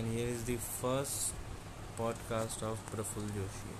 and here is the first podcast of Praful Joshi.